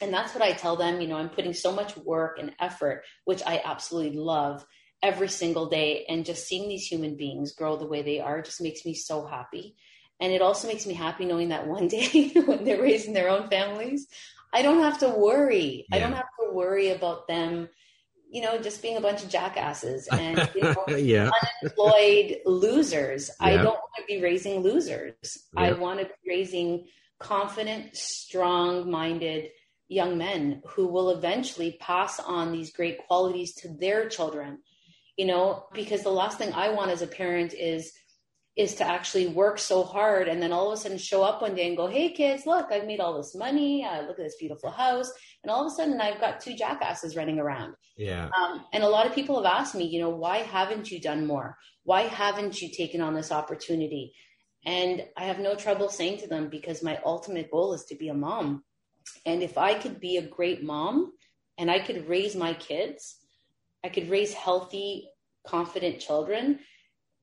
And that's what I tell them. You know, I'm putting so much work and effort, which I absolutely love every single day. And just seeing these human beings grow the way they are just makes me so happy. And it also makes me happy knowing that one day when they're raising their own families, I don't have to worry. Yeah. I don't have to worry about them, you know, just being a bunch of jackasses and you know, yeah. unemployed losers. Yeah. I don't want to be raising losers. I want to be raising confident, strong minded young men who will eventually pass on these great qualities to their children. You know, because the last thing I want as a parent is is to actually work so hard and then all of a sudden show up one day and go, Hey kids, look, I've made all this money. I look at this beautiful house. And all of a sudden I've got two jackasses running around. Yeah. Um, and a lot of people have asked me, you know, why haven't you done more? Why haven't you taken on this opportunity? And I have no trouble saying to them because my ultimate goal is to be a mom. And if I could be a great mom and I could raise my kids, I could raise healthy, confident children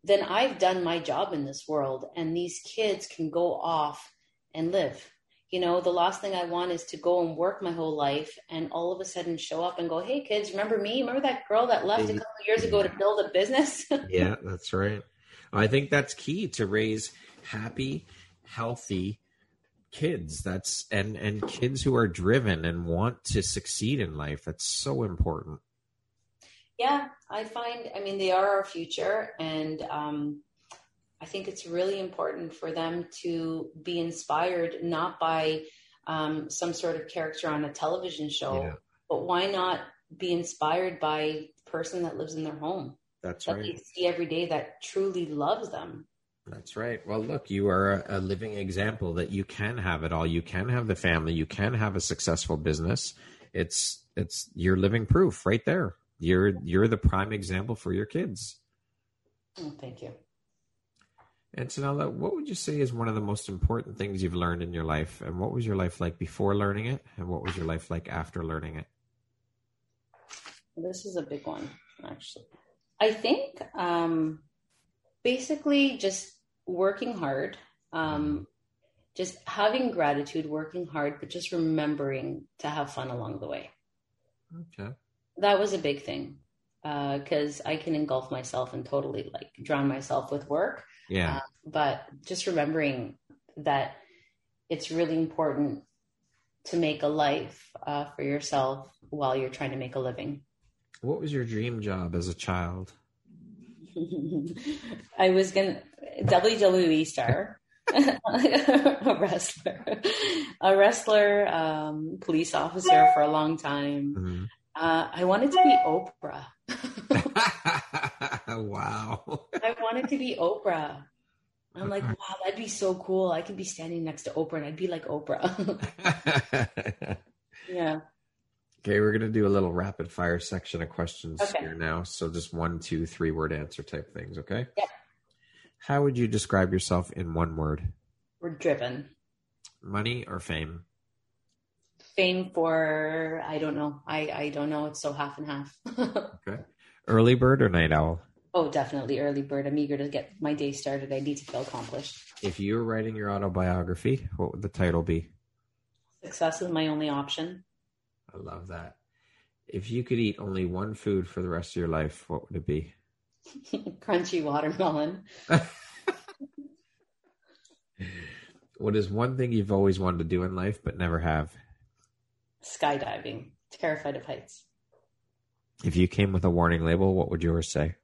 then I've done my job in this world and these kids can go off and live. You know, the last thing I want is to go and work my whole life and all of a sudden show up and go, Hey kids, remember me? Remember that girl that left a couple of years ago to build a business? yeah, that's right. I think that's key to raise happy, healthy kids. That's and and kids who are driven and want to succeed in life. That's so important yeah, I find, I mean, they are our future. And um, I think it's really important for them to be inspired not by um, some sort of character on a television show, yeah. but why not be inspired by the person that lives in their home? That's that right. They see every day that truly loves them. That's right. Well, look, you are a, a, living example that you can have it all. You can have the family. You can have a successful business. It's it's you're living proof right there. You're you're the prime example for your kids. Oh, thank you. Antonella, what would you say is one of the most important things you've learned in your life? And what was your life like before learning it? And what was your life like after learning it? This is a big one, actually. I think um, basically just working hard, um, just having gratitude, working hard, but just remembering to have fun along the way. Okay. That was a big thing because uh, I can engulf myself and totally like drown myself with work. Yeah. Uh, but just remembering that it's really important to make a life uh, for yourself while you're trying to make a living. What was your dream job as a child? I was gonna WWE star, a wrestler, a wrestler, um, police officer for a long time. Mm-hmm. Uh, I wanted to be Oprah. wow. I wanted to be Oprah. I'm like, wow, that'd be so cool. I could be standing next to Oprah and I'd be like Oprah. yeah. Okay, we're gonna do a little rapid fire section of questions okay. here now. So just one, two, three word answer type things, okay? Yep. How would you describe yourself in one word? We're driven. Money or fame? Fame for I don't know. I I don't know. It's so half and half. okay. Early bird or night owl? Oh, definitely early bird. I'm eager to get my day started. I need to feel accomplished. If you were writing your autobiography, what would the title be? Success is my only option. I love that. If you could eat only one food for the rest of your life, what would it be? Crunchy watermelon. what is one thing you've always wanted to do in life but never have? Skydiving. Terrified of heights. If you came with a warning label, what would yours say?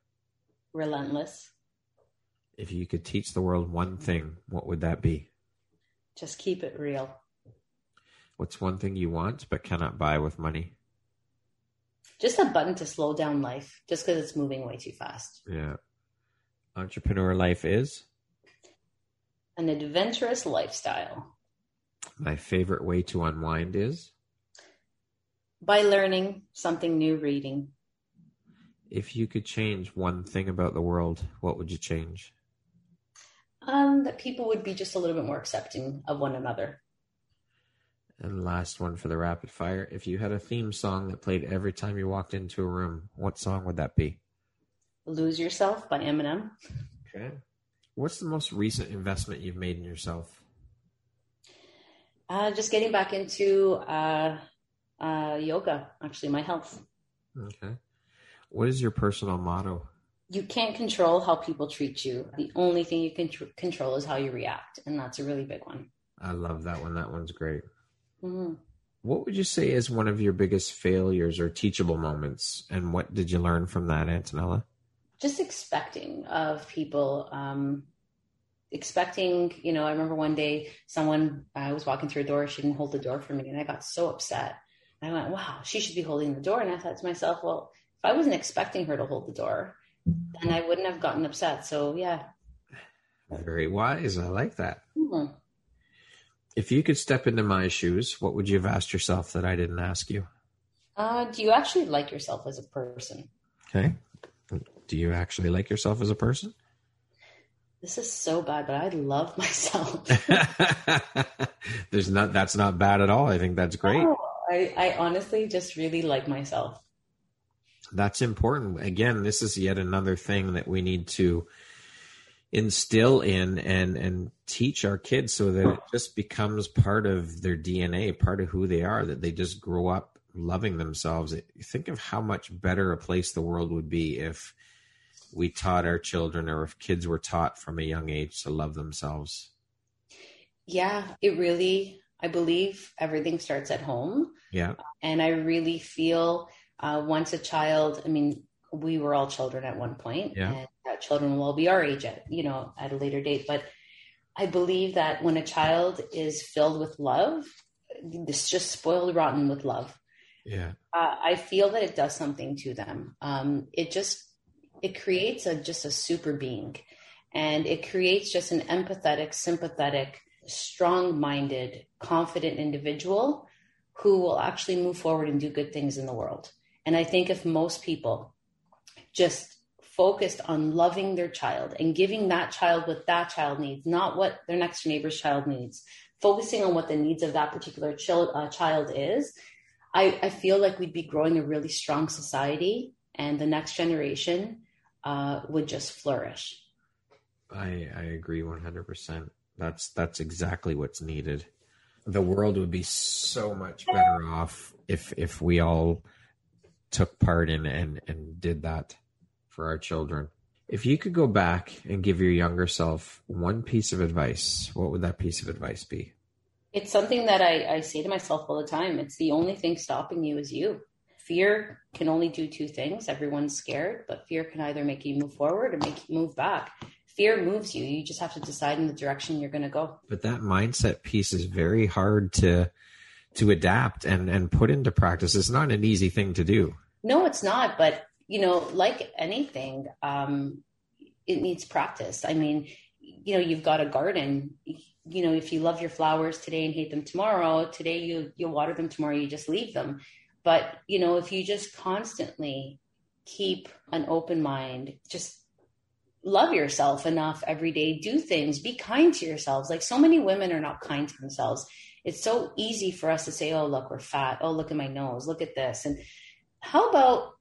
Relentless. If you could teach the world one thing, what would that be? Just keep it real. What's one thing you want but cannot buy with money? Just a button to slow down life, just because it's moving way too fast. Yeah. Entrepreneur life is? An adventurous lifestyle. My favorite way to unwind is? By learning something new, reading. If you could change one thing about the world, what would you change? Um, that people would be just a little bit more accepting of one another. And last one for the rapid fire. If you had a theme song that played every time you walked into a room, what song would that be? Lose Yourself by Eminem. Okay. What's the most recent investment you've made in yourself? Uh, just getting back into uh, uh, yoga, actually, my health. Okay. What is your personal motto? You can't control how people treat you. The only thing you can tr- control is how you react. And that's a really big one. I love that one. That one's great. Mm-hmm. What would you say is one of your biggest failures or teachable moments? And what did you learn from that, Antonella? Just expecting of people. Um, expecting, you know, I remember one day someone, I was walking through a door, she didn't hold the door for me, and I got so upset. I went, wow, she should be holding the door. And I thought to myself, well, if I wasn't expecting her to hold the door, then I wouldn't have gotten upset. So, yeah. Very wise. I like that. Mm-hmm. If you could step into my shoes, what would you have asked yourself that I didn't ask you? Uh, do you actually like yourself as a person? Okay. Do you actually like yourself as a person? This is so bad, but I love myself. There's not that's not bad at all. I think that's great. Oh, I, I honestly just really like myself. That's important. Again, this is yet another thing that we need to instill in and and teach our kids so that it just becomes part of their DNA, part of who they are, that they just grow up loving themselves. Think of how much better a place the world would be if we taught our children or if kids were taught from a young age to love themselves. Yeah, it really, I believe everything starts at home. Yeah. And I really feel uh, once a child, I mean, we were all children at one point, Yeah. and children will be our age at you know at a later date. But I believe that when a child is filled with love, it's just spoiled rotten with love. Yeah. Uh, I feel that it does something to them. Um, it just it creates a just a super being, and it creates just an empathetic, sympathetic, strong-minded, confident individual who will actually move forward and do good things in the world. And I think if most people just focused on loving their child and giving that child what that child needs, not what their next neighbor's child needs, focusing on what the needs of that particular child, uh, child is, I, I feel like we'd be growing a really strong society and the next generation uh, would just flourish. I I agree 100%. That's that's exactly what's needed. The world would be so much better off if if we all took part in and and did that for our children. If you could go back and give your younger self one piece of advice, what would that piece of advice be? It's something that I, I say to myself all the time. It's the only thing stopping you is you. Fear can only do two things. Everyone's scared, but fear can either make you move forward or make you move back. Fear moves you. You just have to decide in the direction you're going to go. But that mindset piece is very hard to to adapt and and put into practice. It's not an easy thing to do. No, it's not. But you know, like anything, um, it needs practice. I mean, you know, you've got a garden. You know, if you love your flowers today and hate them tomorrow, today you you water them, tomorrow you just leave them. But you know, if you just constantly keep an open mind, just love yourself enough every day, do things, be kind to yourselves. Like so many women are not kind to themselves. It's so easy for us to say, "Oh, look, we're fat. Oh, look at my nose. Look at this." And how about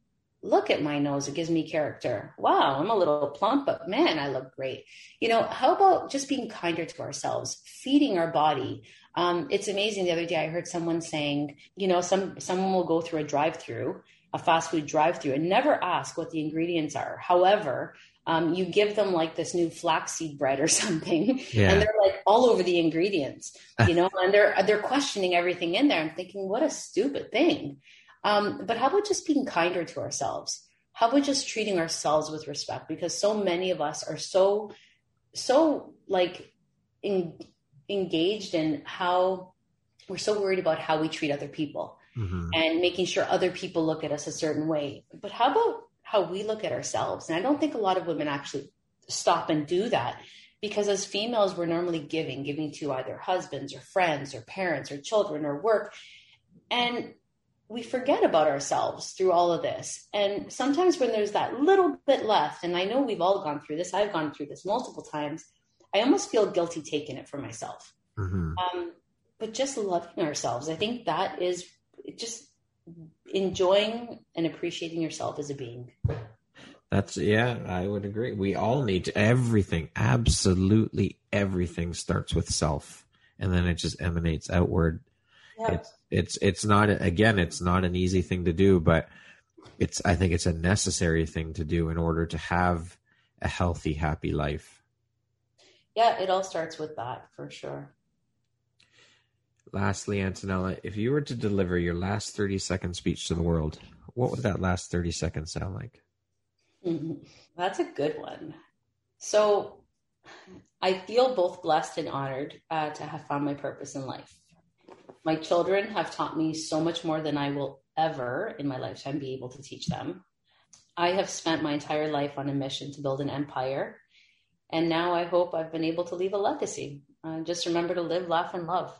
look at my nose it gives me character wow i'm a little plump but man i look great you know how about just being kinder to ourselves feeding our body um, it's amazing the other day i heard someone saying you know some someone will go through a drive through a fast food drive through and never ask what the ingredients are however um, you give them like this new flaxseed bread or something Yeah. and they're like all over the ingredients you know and they're they're questioning everything in there and thinking what a stupid thing um, but how about just being kinder to ourselves? How about just treating ourselves with respect? Because so many of us are so, so like in, engaged in how we're so worried about how we treat other people Mhm. and making sure other people look at us a certain way. But how about how we look at ourselves? And I don't think a lot of women actually stop and do that because as females, we're normally giving, giving to either husbands or friends or parents or children or work. And we forget about ourselves through all of this. And sometimes when there's that little bit left, and I know we've all gone through this, I've gone through this multiple times, I almost feel guilty taking it for myself. Mhm. Um, but just loving ourselves, I think that is just enjoying and appreciating yourself as a being. That's yeah, I would agree. We all need to everything, absolutely everything starts with self and then it just emanates outward. It's it's it's not again, it's not an easy thing to do, but it's I think it's a necessary thing to do in order to have a healthy, happy life. yeah, it all starts with that for sure. Lastly, Antonella, if you were to deliver your last 30 second speech to the world, what would that last 30 seconds sound like? That's a good one. So I feel both blessed and honored uh, to have found my purpose in life. My children have taught me so much more than I will ever in my lifetime be able to teach them. I have spent my entire life on a mission to build an empire. And now I hope I've been able to leave a legacy. Uh, just remember to live, laugh, and love.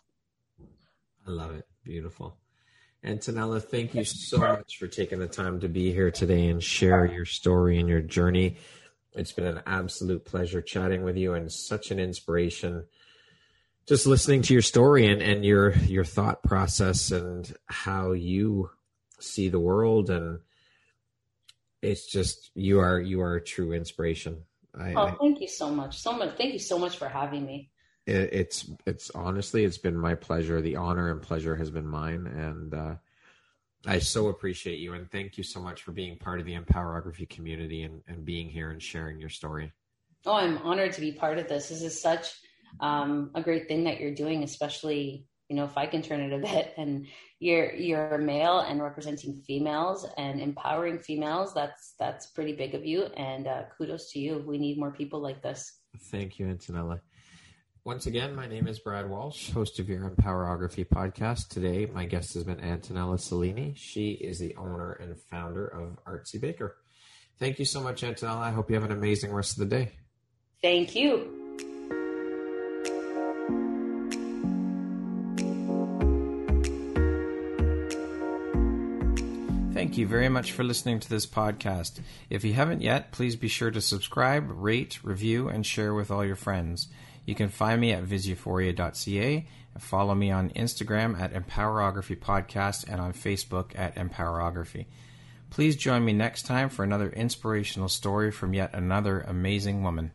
I love it. Beautiful. Antonella, thank you so much for taking the time to be here today and share your story and your journey. It's been an absolute pleasure chatting with you and such an inspiration. Just listening to your story and, and your your thought process and how you see the world and it's just you are you are a true inspiration. I, Oh, thank you so much. So much. Thank you so much for having me. It, it's it's honestly it's been my pleasure the honor and pleasure has been mine and uh, i so appreciate you and thank you so much for being part of the empowerography community and, and being here and sharing your story Oh, I'm honored to be part of this. This is such um, a great thing that you're doing, especially you know, if I can turn it a bit and you're you're a male and representing females and empowering females, that's that's pretty big of you. And uh, kudos to you. We need more people like this. Thank you, Antonella. Once again, my name is Brad Walsh, host of your Empowerography podcast. Today, my guest has been Antonella Cellini. She is the owner and founder of Artsy Baker. Thank you so much, Antonella. I hope you have an amazing rest of the day. Thank you. Thank you very much for listening to this podcast. If you haven't yet, please be sure to subscribe, rate, review, and share with all your friends. You can find me at visuphoria.ca and follow me on Instagram at Empowerography Podcast and on Facebook at Empowerography. Please join me next time for another inspirational story from yet another amazing woman.